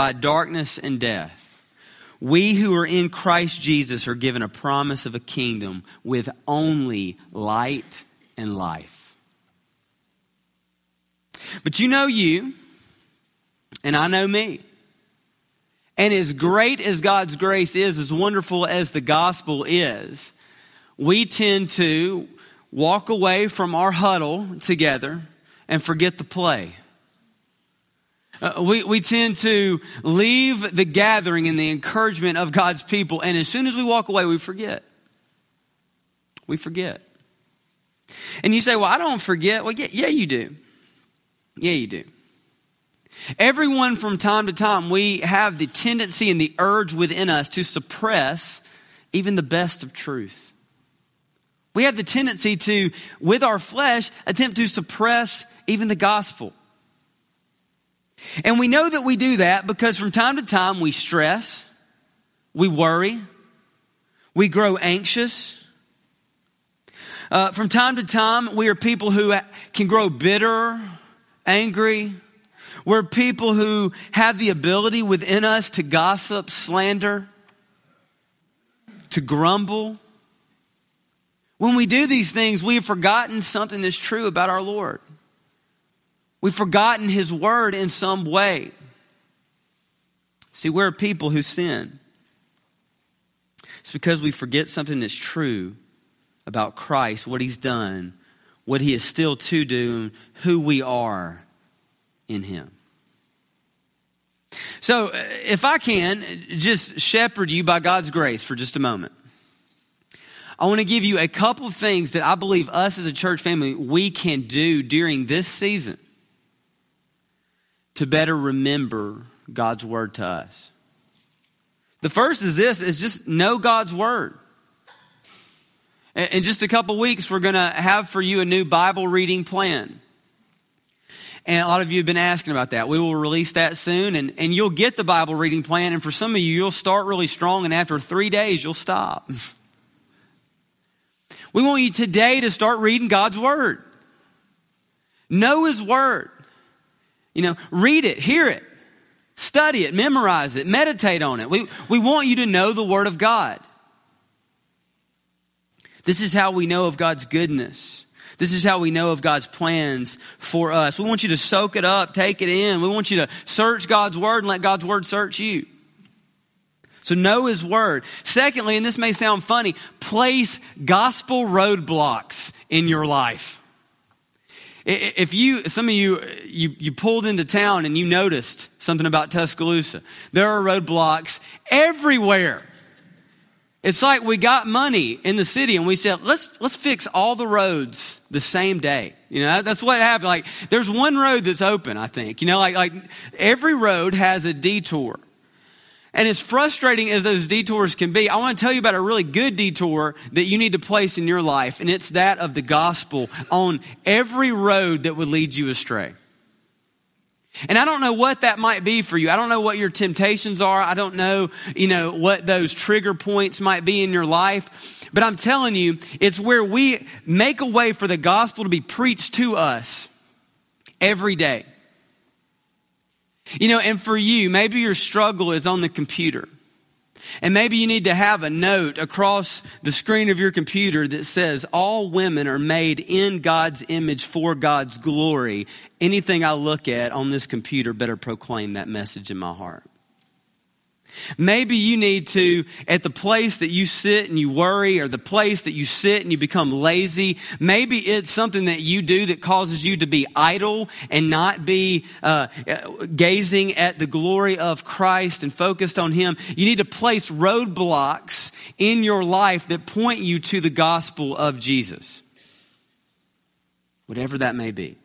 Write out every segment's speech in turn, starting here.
by darkness and death, we who are in Christ Jesus are given a promise of a kingdom with only light and life. But you know you, and I know me. And as great as God's grace is, as wonderful as the gospel is, we tend to walk away from our huddle together and forget the play. Uh, we, we tend to leave the gathering and the encouragement of God's people, and as soon as we walk away, we forget. We forget. And you say, Well, I don't forget. Well, yeah, yeah you do. Yeah, you do. Everyone from time to time, we have the tendency and the urge within us to suppress even the best of truth. We have the tendency to, with our flesh, attempt to suppress even the gospel. And we know that we do that because from time to time we stress, we worry, we grow anxious. Uh, from time to time, we are people who can grow bitter, angry. We're people who have the ability within us to gossip, slander, to grumble. When we do these things, we have forgotten something that's true about our Lord. We've forgotten his word in some way. See, we're people who sin. It's because we forget something that's true about Christ, what he's done, what he is still to do, who we are in him. So, uh, if I can just shepherd you by God's grace for just a moment, I want to give you a couple of things that I believe us as a church family we can do during this season to better remember God's word to us. The first is this is just know God's word. In just a couple weeks, we're going to have for you a new Bible reading plan. And a lot of you have been asking about that. We will release that soon, and, and you'll get the Bible reading plan. And for some of you, you'll start really strong, and after three days, you'll stop. we want you today to start reading God's Word. Know His Word. You know, read it, hear it, study it, memorize it, meditate on it. We, we want you to know the Word of God. This is how we know of God's goodness. This is how we know of God's plans for us. We want you to soak it up, take it in. We want you to search God's Word and let God's Word search you. So know His Word. Secondly, and this may sound funny, place gospel roadblocks in your life. If you, some of you, you, you pulled into town and you noticed something about Tuscaloosa, there are roadblocks everywhere. It's like we got money in the city and we said, let's, let's fix all the roads the same day. You know, that's what happened. Like, there's one road that's open, I think. You know, like, like every road has a detour. And as frustrating as those detours can be, I want to tell you about a really good detour that you need to place in your life, and it's that of the gospel on every road that would lead you astray. And I don't know what that might be for you. I don't know what your temptations are. I don't know, you know, what those trigger points might be in your life. But I'm telling you, it's where we make a way for the gospel to be preached to us every day. You know, and for you, maybe your struggle is on the computer. And maybe you need to have a note across the screen of your computer that says, All women are made in God's image for God's glory. Anything I look at on this computer better proclaim that message in my heart. Maybe you need to, at the place that you sit and you worry, or the place that you sit and you become lazy, maybe it's something that you do that causes you to be idle and not be uh, gazing at the glory of Christ and focused on Him. You need to place roadblocks in your life that point you to the gospel of Jesus. Whatever that may be.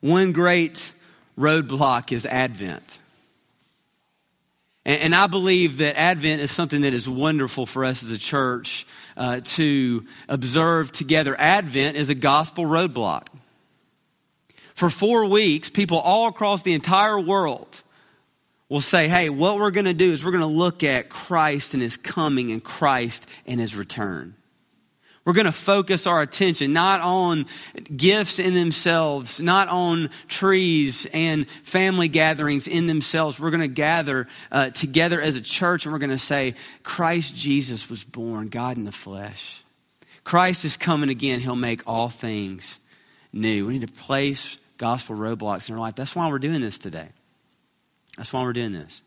One great roadblock is Advent. And, and I believe that Advent is something that is wonderful for us as a church uh, to observe together. Advent is a gospel roadblock. For four weeks, people all across the entire world will say, hey, what we're going to do is we're going to look at Christ and his coming and Christ and his return. We're going to focus our attention not on gifts in themselves, not on trees and family gatherings in themselves. We're going to gather uh, together as a church and we're going to say, Christ Jesus was born, God in the flesh. Christ is coming again. He'll make all things new. We need to place gospel roadblocks in our life. That's why we're doing this today. That's why we're doing this.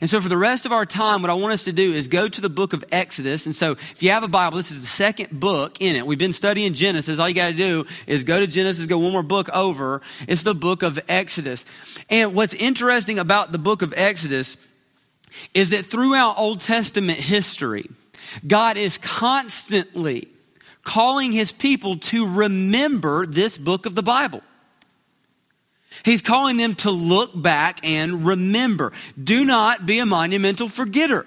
And so, for the rest of our time, what I want us to do is go to the book of Exodus. And so, if you have a Bible, this is the second book in it. We've been studying Genesis. All you got to do is go to Genesis, go one more book over. It's the book of Exodus. And what's interesting about the book of Exodus is that throughout Old Testament history, God is constantly calling his people to remember this book of the Bible. He's calling them to look back and remember. Do not be a monumental forgetter.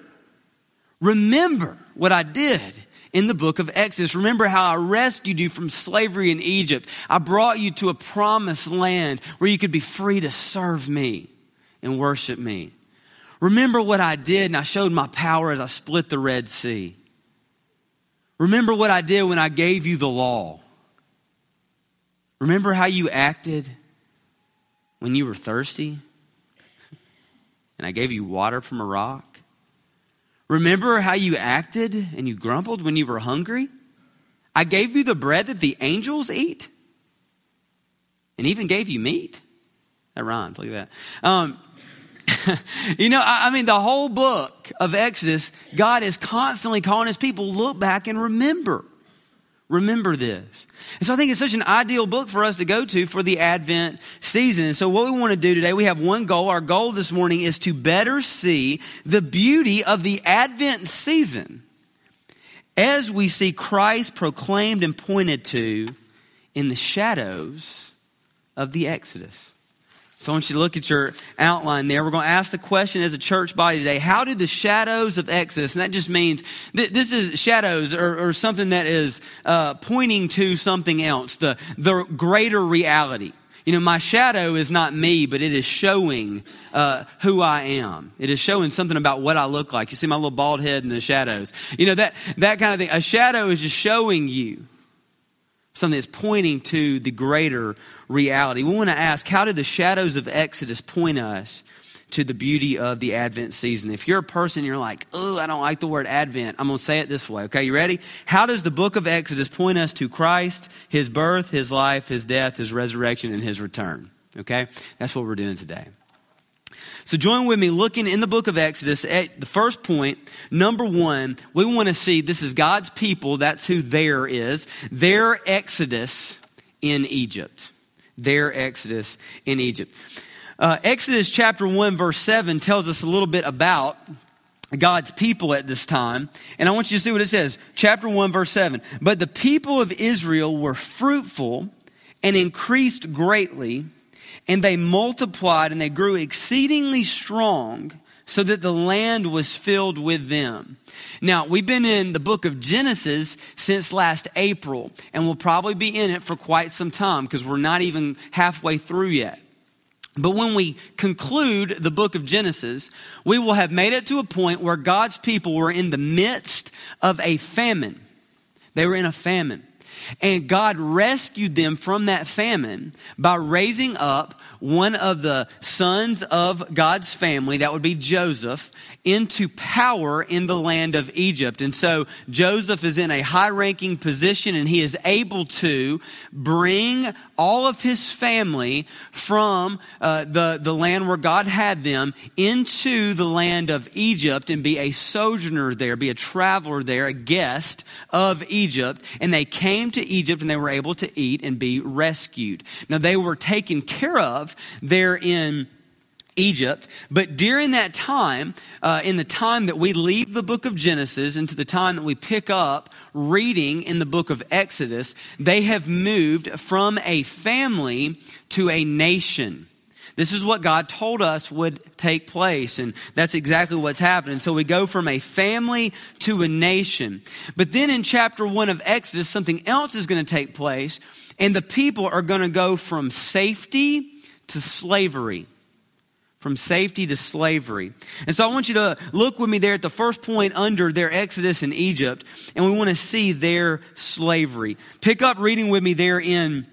Remember what I did in the book of Exodus. Remember how I rescued you from slavery in Egypt. I brought you to a promised land where you could be free to serve me and worship me. Remember what I did and I showed my power as I split the Red Sea. Remember what I did when I gave you the law. Remember how you acted when you were thirsty and I gave you water from a rock? Remember how you acted and you grumbled when you were hungry? I gave you the bread that the angels eat and even gave you meat. That rhymes. Look at that. Um, you know, I, I mean, the whole book of Exodus, God is constantly calling his people, look back and remember. Remember this. And so I think it's such an ideal book for us to go to for the Advent season. And so what we want to do today, we have one goal. Our goal this morning is to better see the beauty of the Advent season as we see Christ proclaimed and pointed to in the shadows of the Exodus. So I want you to look at your outline there. We're going to ask the question as a church body today how do the shadows of Exodus, and that just means th- this is shadows or, or something that is uh, pointing to something else, the, the greater reality. You know, my shadow is not me, but it is showing uh, who I am. It is showing something about what I look like. You see my little bald head in the shadows. You know, that, that kind of thing. A shadow is just showing you something that's pointing to the greater reality. We want to ask how do the shadows of Exodus point us to the beauty of the Advent season? If you're a person, you're like, oh, I don't like the word Advent, I'm going to say it this way. Okay, you ready? How does the book of Exodus point us to Christ, his birth, his life, his death, his resurrection, and his return? Okay, that's what we're doing today. So join with me looking in the book of Exodus at the first point. Number one, we want to see this is God's people. That's who there is. Their exodus in Egypt. Their exodus in Egypt. Uh, Exodus chapter 1, verse 7 tells us a little bit about God's people at this time. And I want you to see what it says. Chapter 1, verse 7. But the people of Israel were fruitful and increased greatly and they multiplied and they grew exceedingly strong so that the land was filled with them. Now, we've been in the book of Genesis since last April, and we'll probably be in it for quite some time because we're not even halfway through yet. But when we conclude the book of Genesis, we will have made it to a point where God's people were in the midst of a famine. They were in a famine. And God rescued them from that famine by raising up one of the sons of God's family, that would be Joseph, into power in the land of Egypt. And so Joseph is in a high ranking position and he is able to bring all of his family from uh, the, the land where God had them into the land of Egypt and be a sojourner there, be a traveler there, a guest of Egypt. And they came to Egypt and they were able to eat and be rescued. Now they were taken care of there in Egypt. But during that time, uh, in the time that we leave the book of Genesis into the time that we pick up reading in the book of Exodus, they have moved from a family to a nation. This is what God told us would take place, and that's exactly what's happening. So we go from a family to a nation. But then in chapter 1 of Exodus, something else is going to take place, and the people are going to go from safety to slavery from safety to slavery. And so I want you to look with me there at the first point under their exodus in Egypt, and we want to see their slavery. Pick up reading with me there in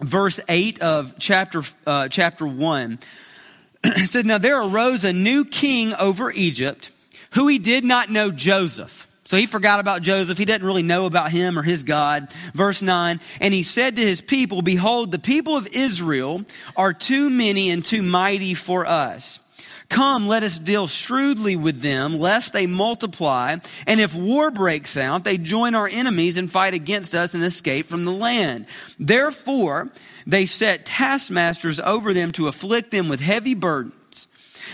verse 8 of chapter, uh, chapter 1. it said, Now there arose a new king over Egypt who he did not know Joseph. So he forgot about Joseph. He didn't really know about him or his God. Verse 9, and he said to his people, Behold, the people of Israel are too many and too mighty for us. Come, let us deal shrewdly with them, lest they multiply. And if war breaks out, they join our enemies and fight against us and escape from the land. Therefore, they set taskmasters over them to afflict them with heavy burdens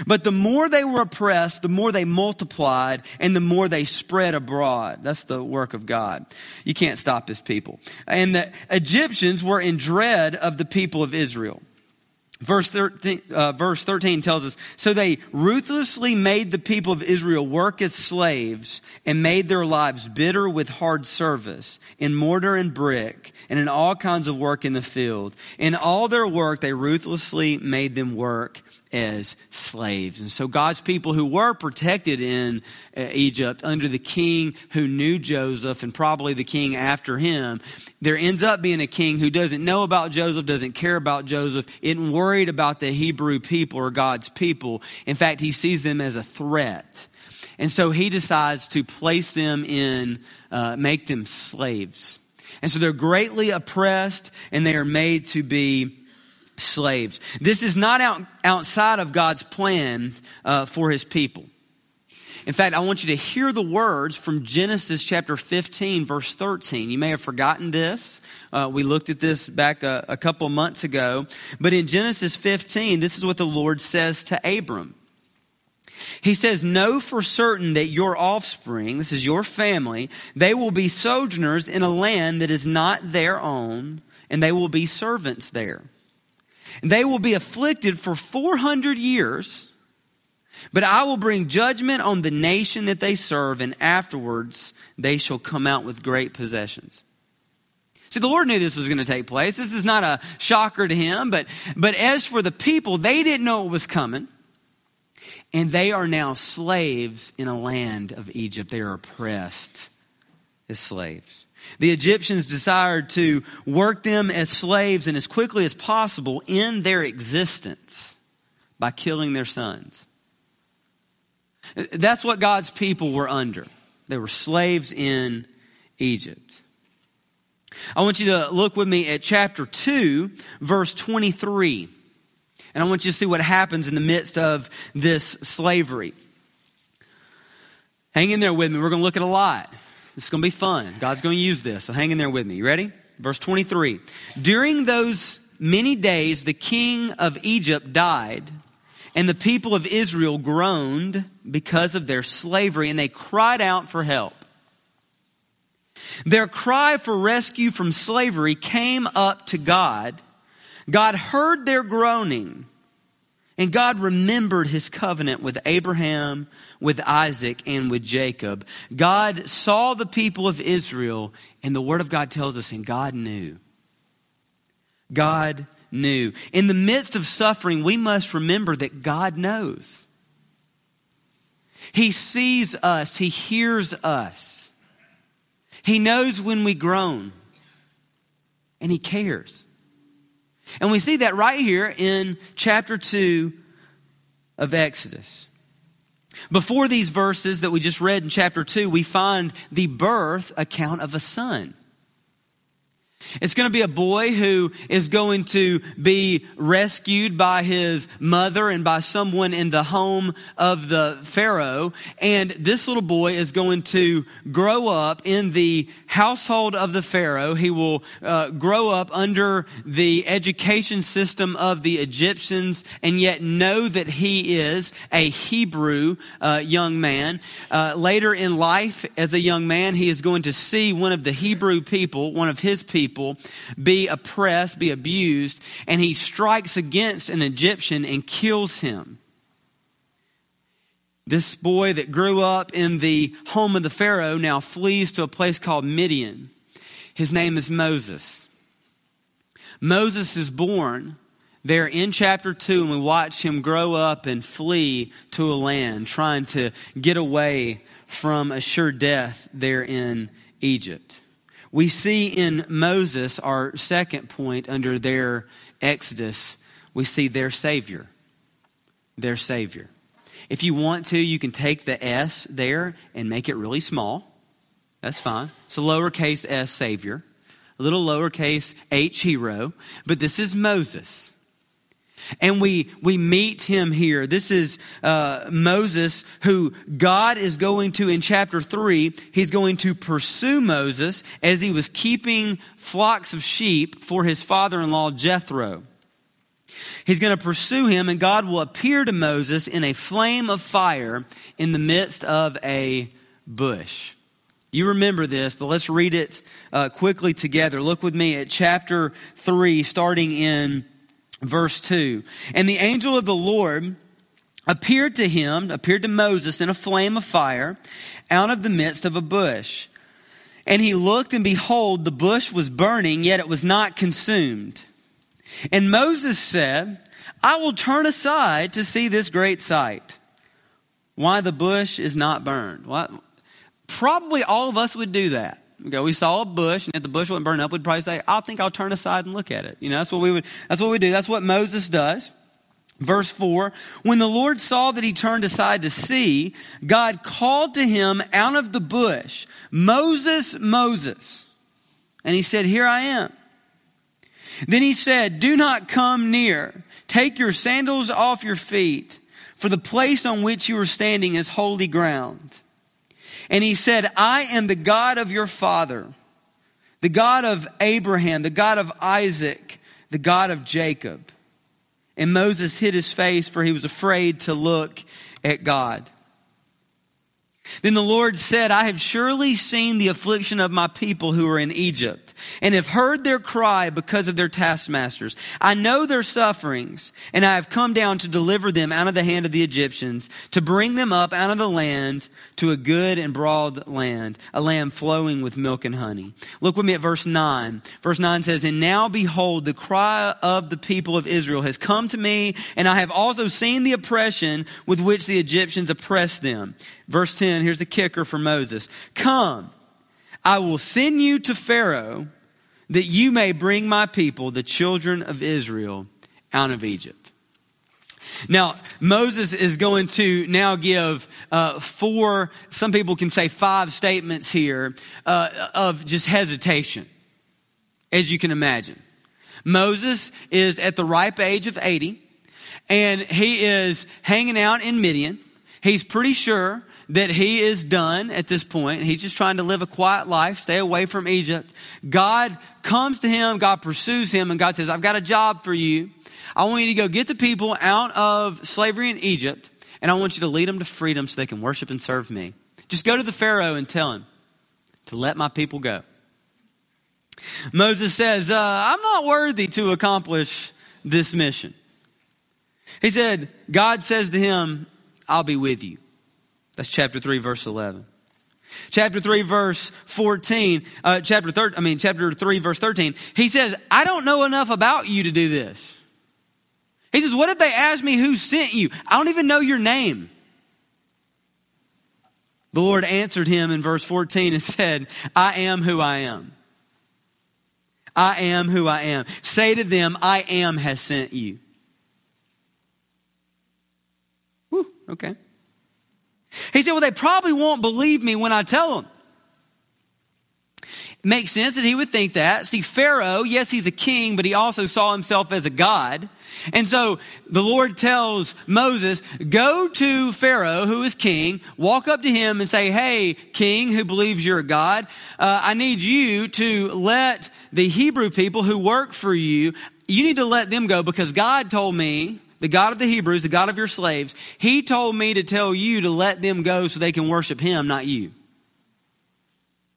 but the more they were oppressed, the more they multiplied and the more they spread abroad. That's the work of God. You can't stop his people. And the Egyptians were in dread of the people of Israel. Verse 13, uh, verse 13 tells us So they ruthlessly made the people of Israel work as slaves and made their lives bitter with hard service in mortar and brick and in all kinds of work in the field. In all their work, they ruthlessly made them work as slaves. And so God's people who were protected in uh, Egypt under the king who knew Joseph and probably the king after him, there ends up being a king who doesn't know about Joseph, doesn't care about Joseph, isn't worried about the Hebrew people or God's people. In fact, he sees them as a threat. And so he decides to place them in, uh, make them slaves. And so they're greatly oppressed and they are made to be slaves. This is not out, outside of God's plan uh, for his people. In fact, I want you to hear the words from Genesis chapter 15, verse 13. You may have forgotten this. Uh, we looked at this back a, a couple months ago. But in Genesis 15, this is what the Lord says to Abram. He says, Know for certain that your offspring, this is your family, they will be sojourners in a land that is not their own, and they will be servants there. And They will be afflicted for 400 years, but I will bring judgment on the nation that they serve, and afterwards they shall come out with great possessions. See, the Lord knew this was going to take place. This is not a shocker to him, but, but as for the people, they didn't know it was coming. And they are now slaves in a land of Egypt. They are oppressed as slaves. The Egyptians desired to work them as slaves and as quickly as possible in their existence by killing their sons. That's what God's people were under. They were slaves in Egypt. I want you to look with me at chapter 2, verse 23. And I want you to see what happens in the midst of this slavery. Hang in there with me. We're going to look at a lot. This is going to be fun. God's going to use this. So hang in there with me. You ready? Verse 23. During those many days, the king of Egypt died, and the people of Israel groaned because of their slavery, and they cried out for help. Their cry for rescue from slavery came up to God. God heard their groaning, and God remembered his covenant with Abraham, with Isaac and with Jacob. God saw the people of Israel, and the Word of God tells us, and God knew. God knew. In the midst of suffering, we must remember that God knows. He sees us, He hears us, He knows when we groan, and He cares. And we see that right here in chapter 2 of Exodus. Before these verses that we just read in chapter 2, we find the birth account of a son. It's going to be a boy who is going to be rescued by his mother and by someone in the home of the Pharaoh. And this little boy is going to grow up in the household of the Pharaoh. He will uh, grow up under the education system of the Egyptians and yet know that he is a Hebrew uh, young man. Uh, later in life, as a young man, he is going to see one of the Hebrew people, one of his people people be oppressed, be abused, and he strikes against an Egyptian and kills him. This boy that grew up in the home of the Pharaoh now flees to a place called Midian. His name is Moses. Moses is born there in chapter 2, and we watch him grow up and flee to a land, trying to get away from a sure death there in Egypt. We see in Moses, our second point under their exodus, we see their Savior. Their Savior. If you want to, you can take the S there and make it really small. That's fine. It's a lowercase s Savior, a little lowercase h hero, but this is Moses. And we, we meet him here. This is uh, Moses, who God is going to, in chapter 3, he's going to pursue Moses as he was keeping flocks of sheep for his father in law Jethro. He's going to pursue him, and God will appear to Moses in a flame of fire in the midst of a bush. You remember this, but let's read it uh, quickly together. Look with me at chapter 3, starting in verse 2. And the angel of the Lord appeared to him, appeared to Moses in a flame of fire out of the midst of a bush. And he looked, and behold, the bush was burning, yet it was not consumed. And Moses said, I will turn aside to see this great sight. Why the bush is not burned. Well, probably all of us would do that. Okay, we saw a bush, and if the bush wouldn't burn up, we'd probably say, I think I'll turn aside and look at it. You know, that's what we would, that's what we do. That's what Moses does. Verse 4 When the Lord saw that he turned aside to see, God called to him out of the bush, Moses, Moses. And he said, Here I am. Then he said, Do not come near. Take your sandals off your feet, for the place on which you are standing is holy ground. And he said, I am the God of your father, the God of Abraham, the God of Isaac, the God of Jacob. And Moses hid his face, for he was afraid to look at God. Then the Lord said, I have surely seen the affliction of my people who are in Egypt and have heard their cry because of their taskmasters. I know their sufferings, and I have come down to deliver them out of the hand of the Egyptians, to bring them up out of the land to a good and broad land, a land flowing with milk and honey. Look with me at verse 9. Verse 9 says, And now behold, the cry of the people of Israel has come to me, and I have also seen the oppression with which the Egyptians oppress them. Verse 10, here's the kicker for Moses. Come I will send you to Pharaoh that you may bring my people, the children of Israel, out of Egypt. Now, Moses is going to now give uh, four, some people can say five statements here uh, of just hesitation, as you can imagine. Moses is at the ripe age of 80, and he is hanging out in Midian. He's pretty sure that he is done at this point. He's just trying to live a quiet life, stay away from Egypt. God comes to him, God pursues him, and God says, I've got a job for you. I want you to go get the people out of slavery in Egypt, and I want you to lead them to freedom so they can worship and serve me. Just go to the Pharaoh and tell him to let my people go. Moses says, uh, I'm not worthy to accomplish this mission. He said, God says to him, I'll be with you. That's chapter 3, verse 11. Chapter 3, verse 14, uh, chapter 3, I mean, chapter 3, verse 13, he says, I don't know enough about you to do this. He says, What if they ask me who sent you? I don't even know your name. The Lord answered him in verse 14 and said, I am who I am. I am who I am. Say to them, I am has sent you. Whew, okay. He said, Well, they probably won't believe me when I tell them. It makes sense that he would think that. See, Pharaoh, yes, he's a king, but he also saw himself as a God. And so the Lord tells Moses, Go to Pharaoh, who is king, walk up to him and say, Hey, king who believes you're a God, uh, I need you to let the Hebrew people who work for you, you need to let them go because God told me the God of the Hebrews, the God of your slaves, he told me to tell you to let them go so they can worship him, not you.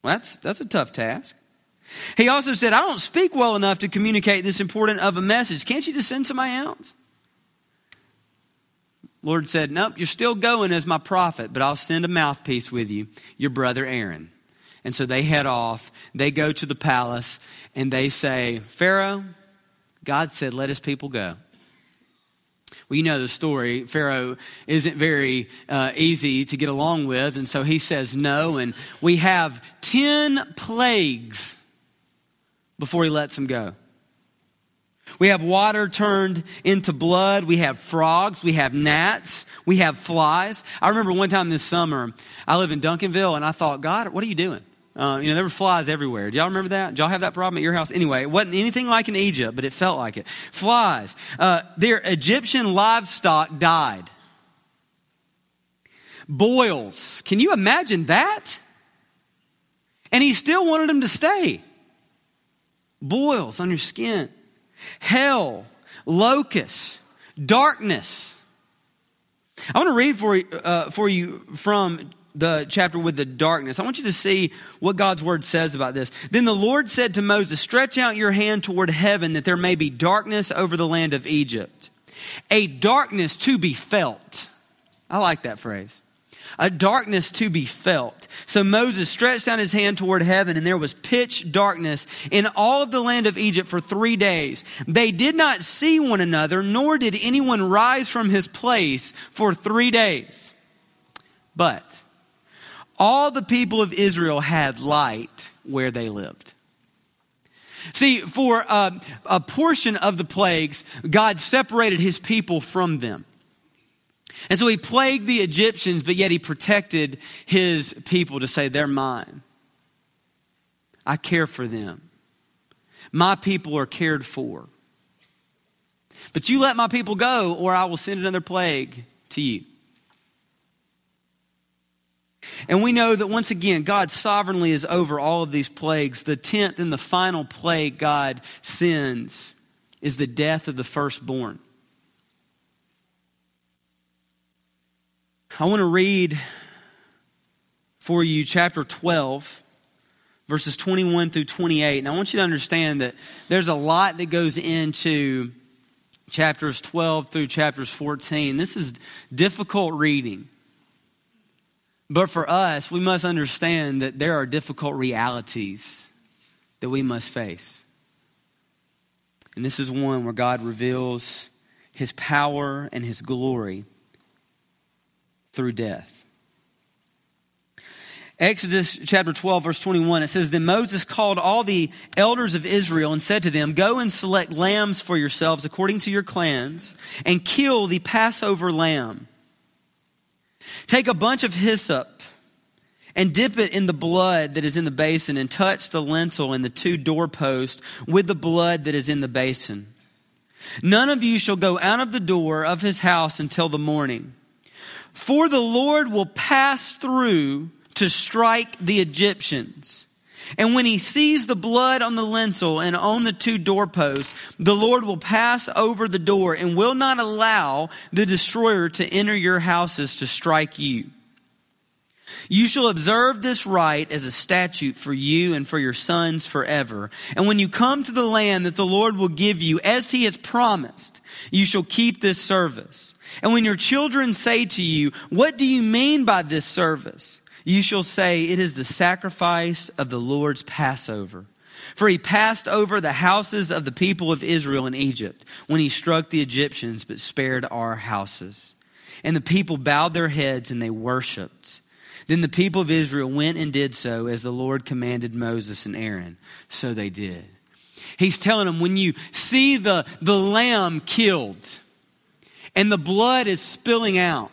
Well, that's, that's a tough task. He also said, I don't speak well enough to communicate this important of a message. Can't you just send somebody else? Lord said, Nope, you're still going as my prophet, but I'll send a mouthpiece with you, your brother Aaron. And so they head off. They go to the palace and they say, Pharaoh, God said, let his people go. Well, you know the story. Pharaoh isn't very uh, easy to get along with, and so he says no. And we have 10 plagues before he lets them go. We have water turned into blood. We have frogs. We have gnats. We have flies. I remember one time this summer, I live in Duncanville, and I thought, God, what are you doing? Uh, you know, there were flies everywhere. Do y'all remember that? Did y'all have that problem at your house? Anyway, it wasn't anything like in Egypt, but it felt like it. Flies. Uh, their Egyptian livestock died. Boils. Can you imagine that? And he still wanted them to stay. Boils on your skin. Hell. Locusts. Darkness. I want to read for, uh, for you from the chapter with the darkness. I want you to see what God's word says about this. Then the Lord said to Moses, Stretch out your hand toward heaven that there may be darkness over the land of Egypt. A darkness to be felt. I like that phrase. A darkness to be felt. So Moses stretched out his hand toward heaven, and there was pitch darkness in all of the land of Egypt for three days. They did not see one another, nor did anyone rise from his place for three days. But all the people of Israel had light where they lived. See, for uh, a portion of the plagues, God separated his people from them. And so he plagued the Egyptians, but yet he protected his people to say, They're mine. I care for them. My people are cared for. But you let my people go, or I will send another plague to you. And we know that once again, God sovereignly is over all of these plagues. The tenth and the final plague God sends is the death of the firstborn. I want to read for you chapter 12, verses 21 through 28. And I want you to understand that there's a lot that goes into chapters 12 through chapters 14. This is difficult reading. But for us, we must understand that there are difficult realities that we must face. And this is one where God reveals his power and his glory through death. Exodus chapter 12, verse 21, it says, Then Moses called all the elders of Israel and said to them, Go and select lambs for yourselves according to your clans, and kill the Passover lamb. Take a bunch of hyssop and dip it in the blood that is in the basin and touch the lintel and the two doorposts with the blood that is in the basin. None of you shall go out of the door of his house until the morning. For the Lord will pass through to strike the Egyptians. And when he sees the blood on the lintel and on the two doorposts, the Lord will pass over the door and will not allow the destroyer to enter your houses to strike you. You shall observe this rite as a statute for you and for your sons forever. And when you come to the land that the Lord will give you, as he has promised, you shall keep this service. And when your children say to you, What do you mean by this service? You shall say, It is the sacrifice of the Lord's Passover. For he passed over the houses of the people of Israel in Egypt when he struck the Egyptians, but spared our houses. And the people bowed their heads and they worshiped. Then the people of Israel went and did so as the Lord commanded Moses and Aaron. So they did. He's telling them when you see the, the lamb killed and the blood is spilling out,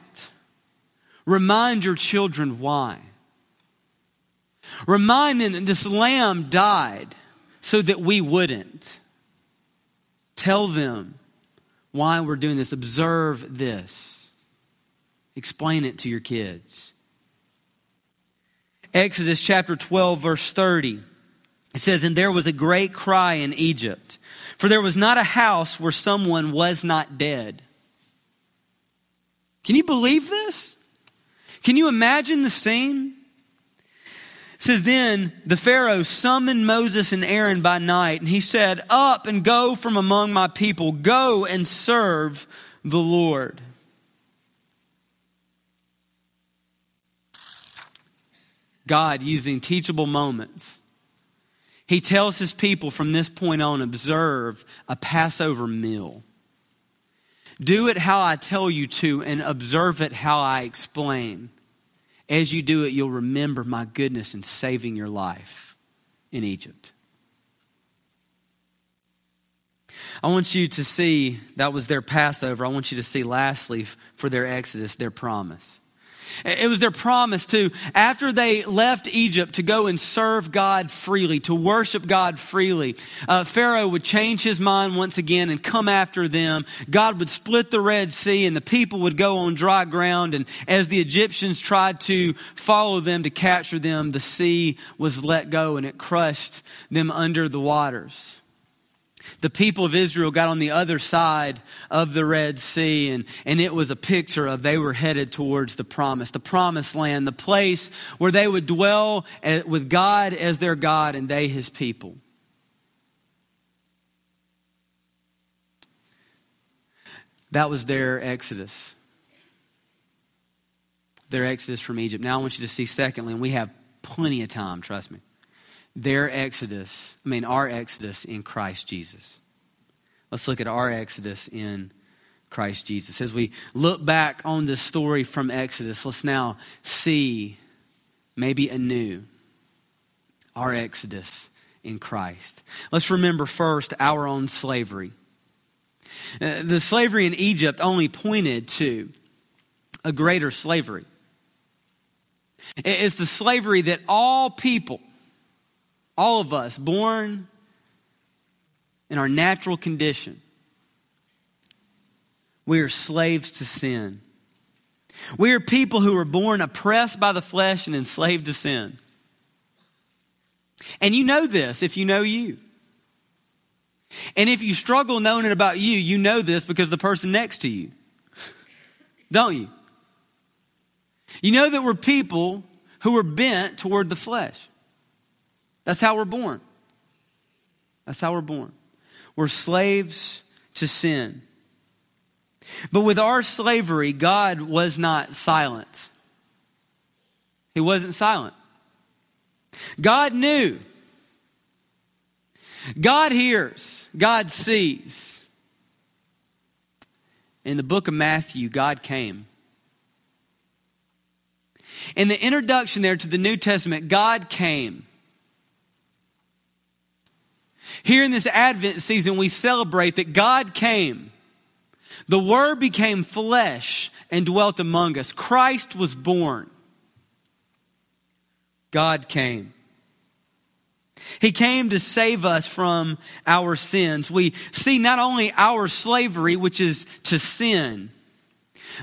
remind your children why. Remind them that this lamb died so that we wouldn't. Tell them why we're doing this. Observe this. Explain it to your kids. Exodus chapter 12, verse 30. It says, And there was a great cry in Egypt, for there was not a house where someone was not dead. Can you believe this? Can you imagine the scene? It says, Then the Pharaoh summoned Moses and Aaron by night, and he said, Up and go from among my people, go and serve the Lord. God using teachable moments. He tells his people from this point on observe a Passover meal. Do it how I tell you to and observe it how I explain. As you do it, you'll remember my goodness in saving your life in Egypt. I want you to see that was their Passover. I want you to see, lastly, for their Exodus, their promise. It was their promise to, after they left Egypt, to go and serve God freely, to worship God freely. Uh, Pharaoh would change his mind once again and come after them. God would split the Red Sea and the people would go on dry ground. And as the Egyptians tried to follow them to capture them, the sea was let go and it crushed them under the waters the people of Israel got on the other side of the Red Sea, and, and it was a picture of they were headed towards the promise, the promised land, the place where they would dwell eh, with God as their God and they his people. That was their exodus. Their exodus from Egypt. Now I want you to see, secondly, and we have plenty of time, trust me their exodus, I mean, our exodus in Christ Jesus. Let's look at our exodus in Christ Jesus. As we look back on this story from Exodus, let's now see maybe anew our exodus in Christ. Let's remember first our own slavery. Uh, the slavery in Egypt only pointed to a greater slavery. It's the slavery that all people all of us, born in our natural condition, we are slaves to sin. We are people who are born oppressed by the flesh and enslaved to sin. And you know this if you know you. And if you struggle knowing it about you, you know this because the person next to you. Don't you? You know that we're people who are bent toward the flesh. That's how we're born. That's how we're born. We're slaves to sin. But with our slavery, God was not silent. He wasn't silent. God knew. God hears. God sees. In the book of Matthew, God came. In the introduction there to the New Testament, God came. Here in this Advent season, we celebrate that God came. The Word became flesh and dwelt among us. Christ was born. God came. He came to save us from our sins. We see not only our slavery, which is to sin,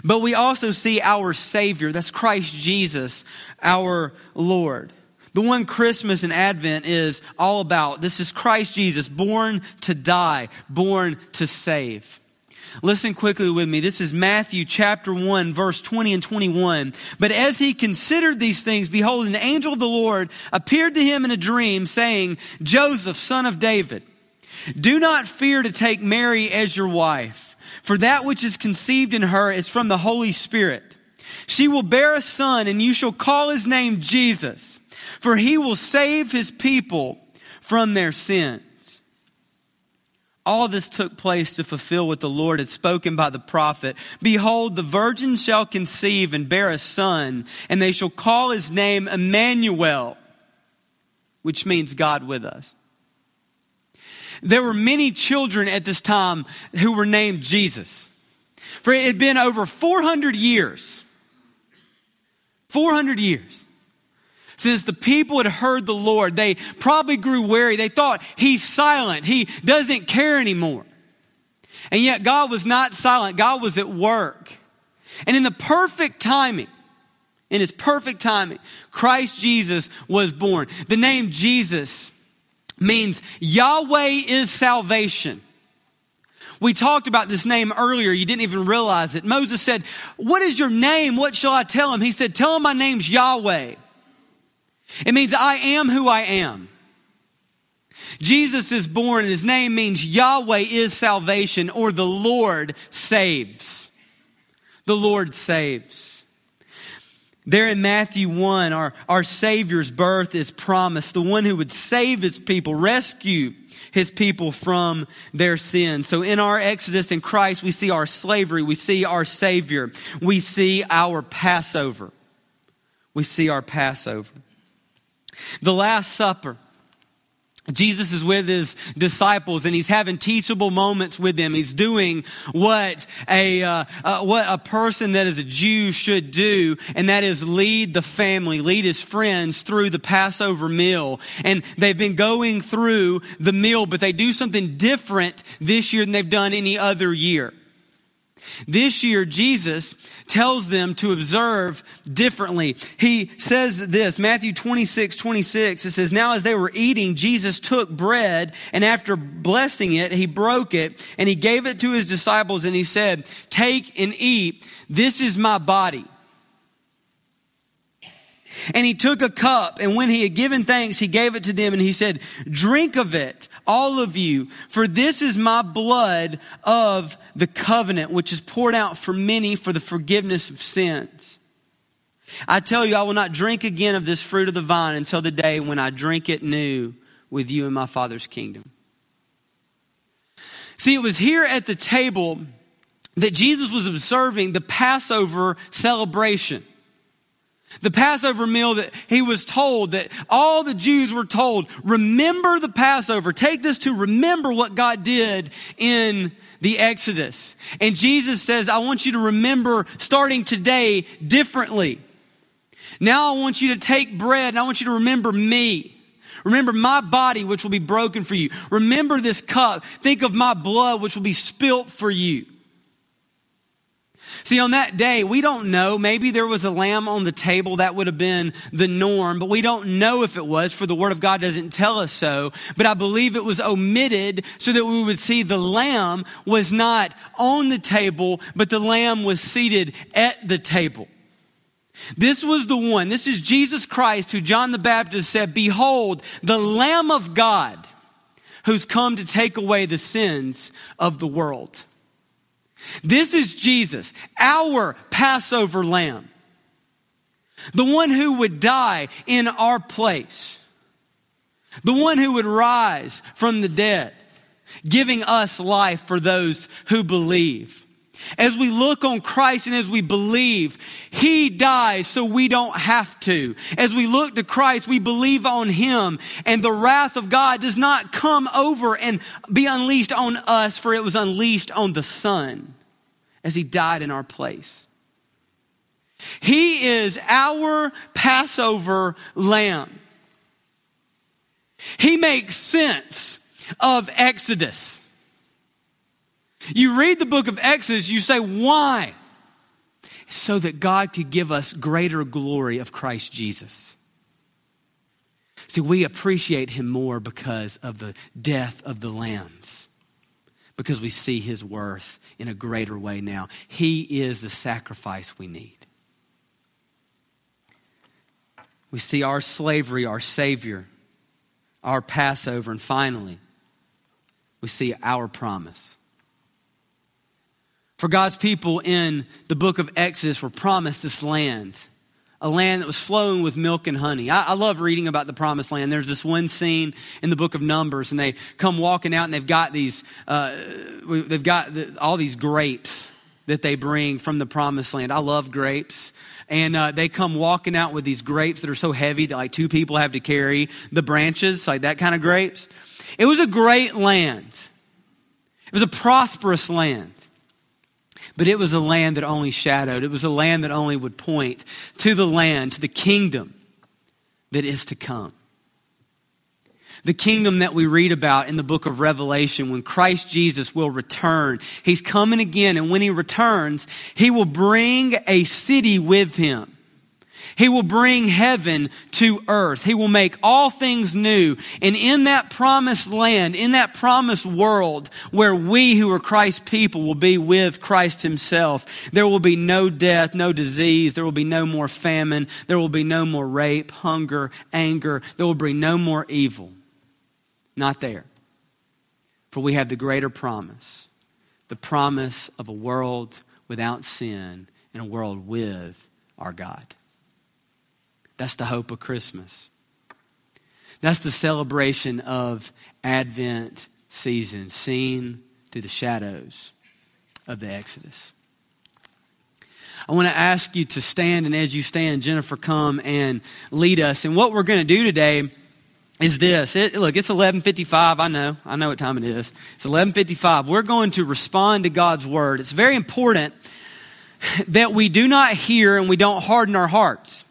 but we also see our Savior. That's Christ Jesus, our Lord. The one Christmas and Advent is all about. This is Christ Jesus, born to die, born to save. Listen quickly with me. This is Matthew chapter 1, verse 20 and 21. But as he considered these things, behold, an angel of the Lord appeared to him in a dream, saying, Joseph, son of David, do not fear to take Mary as your wife, for that which is conceived in her is from the Holy Spirit. She will bear a son, and you shall call his name Jesus for he will save his people from their sins. All this took place to fulfill what the Lord had spoken by the prophet. Behold, the virgin shall conceive and bear a son, and they shall call his name Emmanuel, which means God with us. There were many children at this time who were named Jesus. For it had been over 400 years. 400 years since the people had heard the Lord, they probably grew weary. They thought, He's silent. He doesn't care anymore. And yet, God was not silent. God was at work. And in the perfect timing, in His perfect timing, Christ Jesus was born. The name Jesus means Yahweh is salvation. We talked about this name earlier. You didn't even realize it. Moses said, What is your name? What shall I tell him? He said, Tell him my name's Yahweh. It means I am who I am. Jesus is born and his name means Yahweh is salvation or the Lord saves. The Lord saves. There in Matthew 1, our, our Savior's birth is promised, the one who would save his people, rescue his people from their sins. So in our Exodus in Christ, we see our slavery, we see our Savior, we see our Passover. We see our Passover. The Last Supper. Jesus is with his disciples and he's having teachable moments with them. He's doing what a, uh, uh, what a person that is a Jew should do, and that is lead the family, lead his friends through the Passover meal. And they've been going through the meal, but they do something different this year than they've done any other year. This year, Jesus tells them to observe differently. He says this, Matthew 26, 26, it says, Now as they were eating, Jesus took bread, and after blessing it, he broke it, and he gave it to his disciples, and he said, Take and eat, this is my body. And he took a cup, and when he had given thanks, he gave it to them, and he said, Drink of it, all of you, for this is my blood of the covenant, which is poured out for many for the forgiveness of sins. I tell you, I will not drink again of this fruit of the vine until the day when I drink it new with you in my Father's kingdom. See, it was here at the table that Jesus was observing the Passover celebration. The Passover meal that he was told that all the Jews were told, remember the Passover. Take this to remember what God did in the Exodus. And Jesus says, I want you to remember starting today differently. Now I want you to take bread and I want you to remember me. Remember my body, which will be broken for you. Remember this cup. Think of my blood, which will be spilt for you. See, on that day, we don't know. Maybe there was a lamb on the table. That would have been the norm, but we don't know if it was, for the Word of God doesn't tell us so. But I believe it was omitted so that we would see the lamb was not on the table, but the lamb was seated at the table. This was the one. This is Jesus Christ who John the Baptist said, Behold, the Lamb of God who's come to take away the sins of the world. This is Jesus, our Passover lamb. The one who would die in our place. The one who would rise from the dead, giving us life for those who believe. As we look on Christ and as we believe, He dies so we don't have to. As we look to Christ, we believe on Him and the wrath of God does not come over and be unleashed on us for it was unleashed on the Son as he died in our place. He is our Passover lamb. He makes sense of Exodus. You read the book of Exodus, you say, why? So that God could give us greater glory of Christ Jesus. See, we appreciate him more because of the death of the lambs, because we see his worth in a greater way now. He is the sacrifice we need. We see our slavery, our Savior, our Passover, and finally, we see our promise. For God's people in the book of Exodus were promised this land a land that was flowing with milk and honey. I, I, love reading about the promised land. There's this one scene in the book of Numbers, and they come walking out, and they've got these, uh, they've got the, all these grapes that they bring from the promised land. I love grapes. And uh, they come walking out with these grapes that are so heavy that like two people have to carry the branches, like that kind of grapes. It was a great land. It was a prosperous land. But it was a land that only shadowed. It was a land that only would point to the land, to the kingdom that is to come. The kingdom that we read about in the book of Revelation when Christ Jesus will return. He's coming again, and when he returns, he will bring a city with him. He will bring heaven to earth. He will make all things new. And in that promised land, in that promised world where we who are Christ's people will be with Christ himself, there will be no death, no disease. There will be no more famine. There will be no more rape, hunger, anger. There will be no more evil. Not there. For we have the greater promise the promise of a world without sin and a world with our God. That's the hope of Christmas. That's the celebration of Advent season, seen through the shadows of the Exodus. I want to ask you to stand, and as you stand, Jennifer, come and lead us. And what we're going to do today is this. It, look, it's 11:55. I know. I know what time it is. It's 11:55. We're going to respond to God's word. It's very important that we do not hear and we don't harden our hearts.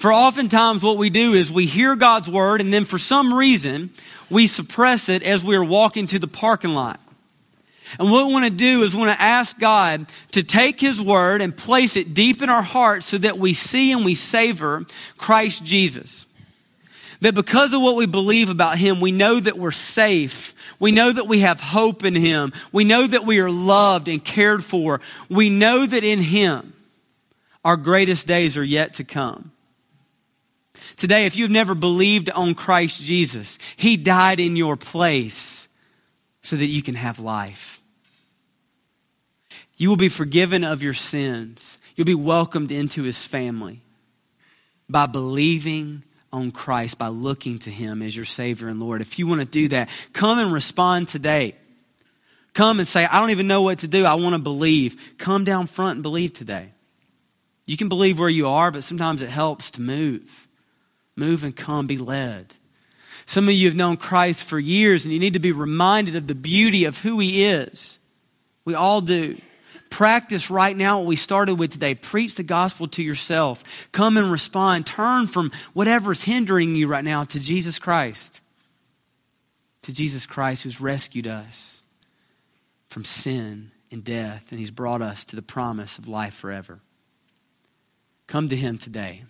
For oftentimes what we do is we hear God's word and then for some reason we suppress it as we are walking to the parking lot. And what we want to do is we want to ask God to take His word and place it deep in our hearts so that we see and we savor Christ Jesus. That because of what we believe about Him, we know that we're safe. We know that we have hope in Him. We know that we are loved and cared for. We know that in Him, our greatest days are yet to come. Today, if you've never believed on Christ Jesus, He died in your place so that you can have life. You will be forgiven of your sins. You'll be welcomed into his family by believing on Christ, by looking to him as your Savior and Lord. If you want to do that, come and respond today. Come and say, I don't even know what to do. I want to believe. Come down front and believe today. You can believe where you are, but sometimes it helps to move. Move and come, be led. Some of you have known Christ for years, and you need to be reminded of the beauty of who he is. We all do. Practice right now what we started with today. Preach the gospel to yourself. Come and respond. Turn from whatever is hindering you right now to Jesus Christ. To Jesus Christ who's rescued us from sin and death, and he's brought us to the promise of life forever. Come to him today.